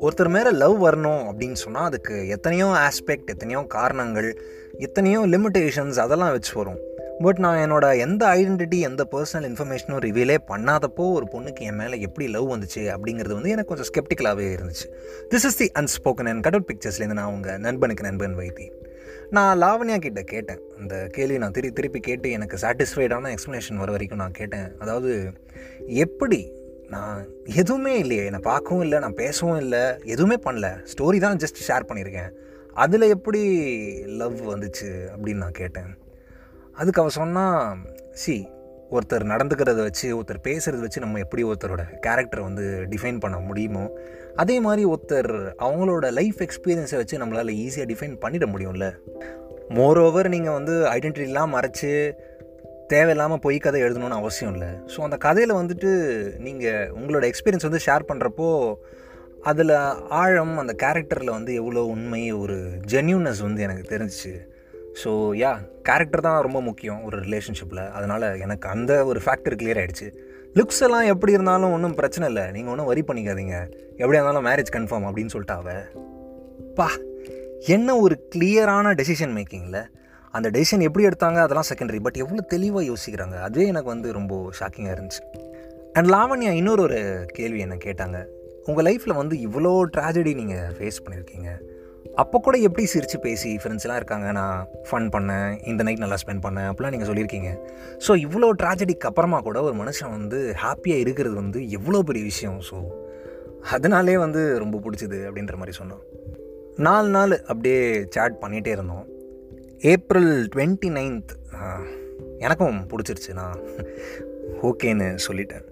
ஒருத்தர் மேலே லவ் வரணும் அப்படின்னு சொன்னால் அதுக்கு எத்தனையோ ஆஸ்பெக்ட் எத்தனையோ காரணங்கள் எத்தனையோ லிமிட்டேஷன்ஸ் அதெல்லாம் வச்சு வரும். பட் நான் என்னோட எந்த ஐடென்டிட்டி எந்த பர்சனல் இன்ஃபர்மேஷனும் ரிவீலே பண்ணாதப்போ ஒரு பொண்ணுக்கு என் மேலே எப்படி லவ் வந்துச்சு அப்படிங்கிறது வந்து எனக்கு கொஞ்சம் ஸ்கெப்டிக்கலாகவே இருந்துச்சு. This is the unspoken and cutout பிக்சர்ஸ்லேருந்து நான் உங்கள் நண்பனுக்கு நண்பன் வைத்தி. நான் லாவண்யா கிட்ட கேட்டேன். இந்த கேள்வி நான் திரு திருப்பி கேட்டு எனக்கு சாட்டிஸ்ஃபைடான எக்ஸ்ப்ளனேஷன் வர வரைக்கும் நான் கேட்டேன். அதாவது எப்படி? நான் எதுவுமே இல்லையே. என்னை பார்க்கவும் இல்லை நான் பேசவும் இல்லை எதுவுமே பண்ணல. ஸ்டோரி தான் ஜஸ்ட் ஷேர் பண்ணியிருக்கேன். அதில் எப்படி லவ் வந்துச்சு அப்படின்னு நான் கேட்டேன். அதுக்கு அவ சொன்னால் சி ஒருத்தர் நடந்துக்கிறத வச்சு ஒருத்தர் பேசுகிறத வச்சு நம்ம எப்படி ஒருத்தரோட கேரக்டரை வந்து டிஃபைன் பண்ண முடியுமோ அதே மாதிரி ஒருத்தர் அவங்களோட லைஃப் எக்ஸ்பீரியன்ஸை வச்சு நம்மளால் ஈஸியாக டிஃபைன் பண்ணிட முடியும்ல? மோரோவர் நீங்கள் வந்து ஐடென்டிட்டிலாம் மறைச்சி தேவையில்லாமல் பொய் கதை எழுதணும்னு அவசியம் இல்லை. ஸோ அந்த கதையில் வந்துட்டு நீங்கள் உங்களோட எக்ஸ்பீரியன்ஸ் வந்து ஷேர் பண்ணுறப்போ அதில் ஆழம் அந்த கேரக்டரில் வந்து எவ்வளோ உண்மை ஒரு ஜென்யூனஸ் வந்து எனக்கு தெரிஞ்சிச்சு. ஸோ யா கேரக்டர் தான் ரொம்ப முக்கியம் ஒரு ரிலேஷன்ஷிப்பில் அதனால் எனக்கு அந்த ஒரு ஃபேக்டர் கிளியர் ஆகிடுச்சு லுக்ஸ் எல்லாம் எப்படி இருந்தாலும் ஒன்றும் பிரச்சனை இல்லை. நீங்கள் ஒன்றும் வரி பண்ணிக்காதீங்க. எப்படியா இருந்தாலும் மேரேஜ் கன்ஃபார்ம் அப்படின்னு சொல்லிட்டு பா என்ன ஒரு கிளியரான டெசிஷன் மேக்கிங்கில் அந்த டெசிஷன் எப்படி எடுத்தாங்க? அதெல்லாம் செகண்டரி பட் எவ்வளோ தெளிவாக யோசிக்கிறாங்க. அதுவே எனக்கு வந்து ரொம்ப ஷாக்கிங்காக இருந்துச்சு. அண்ட் லாவண்யா இன்னொரு ஒரு கேள்வி என்ன கேட்டாங்க. உங்கள் லைஃப்பில் வந்து இவ்வளோ ட்ராஜடி நீங்கள் ஃபேஸ் பண்ணியிருக்கீங்க அப்போ கூட எப்படி சிரித்து பேசி ஃப்ரெண்ட்ஸ்லாம் இருக்காங்க நான் ஃபன் பண்ணேன் இந்த நைட் நல்லா ஸ்பெண்ட் பண்ணேன் அப்படிலாம் நீங்கள் சொல்லியிருக்கீங்க. ஸோ இவ்வளோ ட்ராஜடிக்கு அப்புறமா கூட ஒரு மனுஷன் வந்து ஹாப்பியாக இருக்கிறது வந்து எவ்வளோ பெரிய விஷயம். ஸோ அதனாலே வந்து ரொம்ப பிடிச்சிது அப்படின்ற மாதிரி சொன்னோம். நாலு நாள் அப்படியே சேட் பண்ணிகிட்டே இருந்தோம். ஏப்ரல் டுவெண்ட்டி நைன்த் எனக்கும் பிடிச்சிருச்சு. நான் ஓகேன்னு சொல்லிட்டேன்.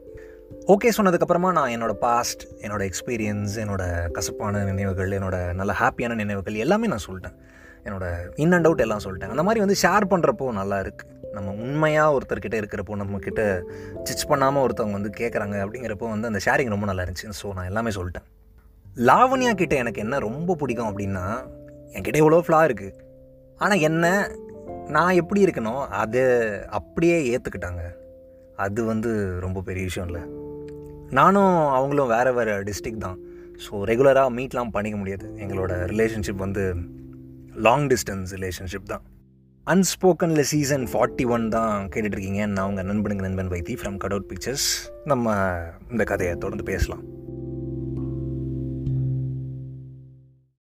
ஓகே சொன்னதுக்கப்புறமா நான் என்னோடய பாஸ்ட் என்னோடய எக்ஸ்பீரியன்ஸ் என்னோடய கசப்பான நினைவுகள் என்னோடய நல்ல ஹாப்பியான நினைவுகள் எல்லாமே நான் சொல்லிட்டேன். என்னோடய இன் அண்ட் அவுட் எல்லாம் சொல்லிட்டேன். அந்த மாதிரி வந்து ஷேர் பண்ணுறப்போ நல்லா இருக்குது நம்ம உண்மையாக ஒருத்தர்கிட்ட இருக்கிறப்போ நம்மக்கிட்ட சிச் பண்ணாமல் ஒருத்தவங்க வந்து கேட்குறாங்க அப்படிங்கிறப்போ வந்து அந்த ஷேரிங் ரொம்ப நல்லா இருந்துச்சு. ஸோ நான் எல்லாமே சொல்லிட்டேன். லாவண்யா கிட்டே எனக்கு என்ன ரொம்ப பிடிக்கும் அப்படின்னா என்கிட்ட எவ்வளோ ஃப்ளா இருக்குது ஆனால் என்ன நான் எப்படி இருக்கணும் அதை அப்படியே ஏற்றுக்கிட்டாங்க அது வந்து ரொம்ப பெரிய விஷயம் இல்லை. நானும் அவங்களும் வேறு வேறு டிஸ்ட்ரிக் தான். ஸோ ரெகுலராக மீட்லாம் பண்ணிக்க முடியாது. எங்களோட ரிலேஷன்ஷிப் வந்து லாங் டிஸ்டன்ஸ் ரிலேஷன்ஷிப் தான். அன்ஸ்போக்கனில் சீசன் ஃபார்ட்டி ஒன் தான் கேட்டுட்ருக்கீங்க நான் உங்கள் நண்பனுக்கு நண்பன் வைத்தி ஃப்ரம் கடவுட் பிக்சர்ஸ் நம்ம இந்த கதையை தொடர்ந்து பேசலாம்.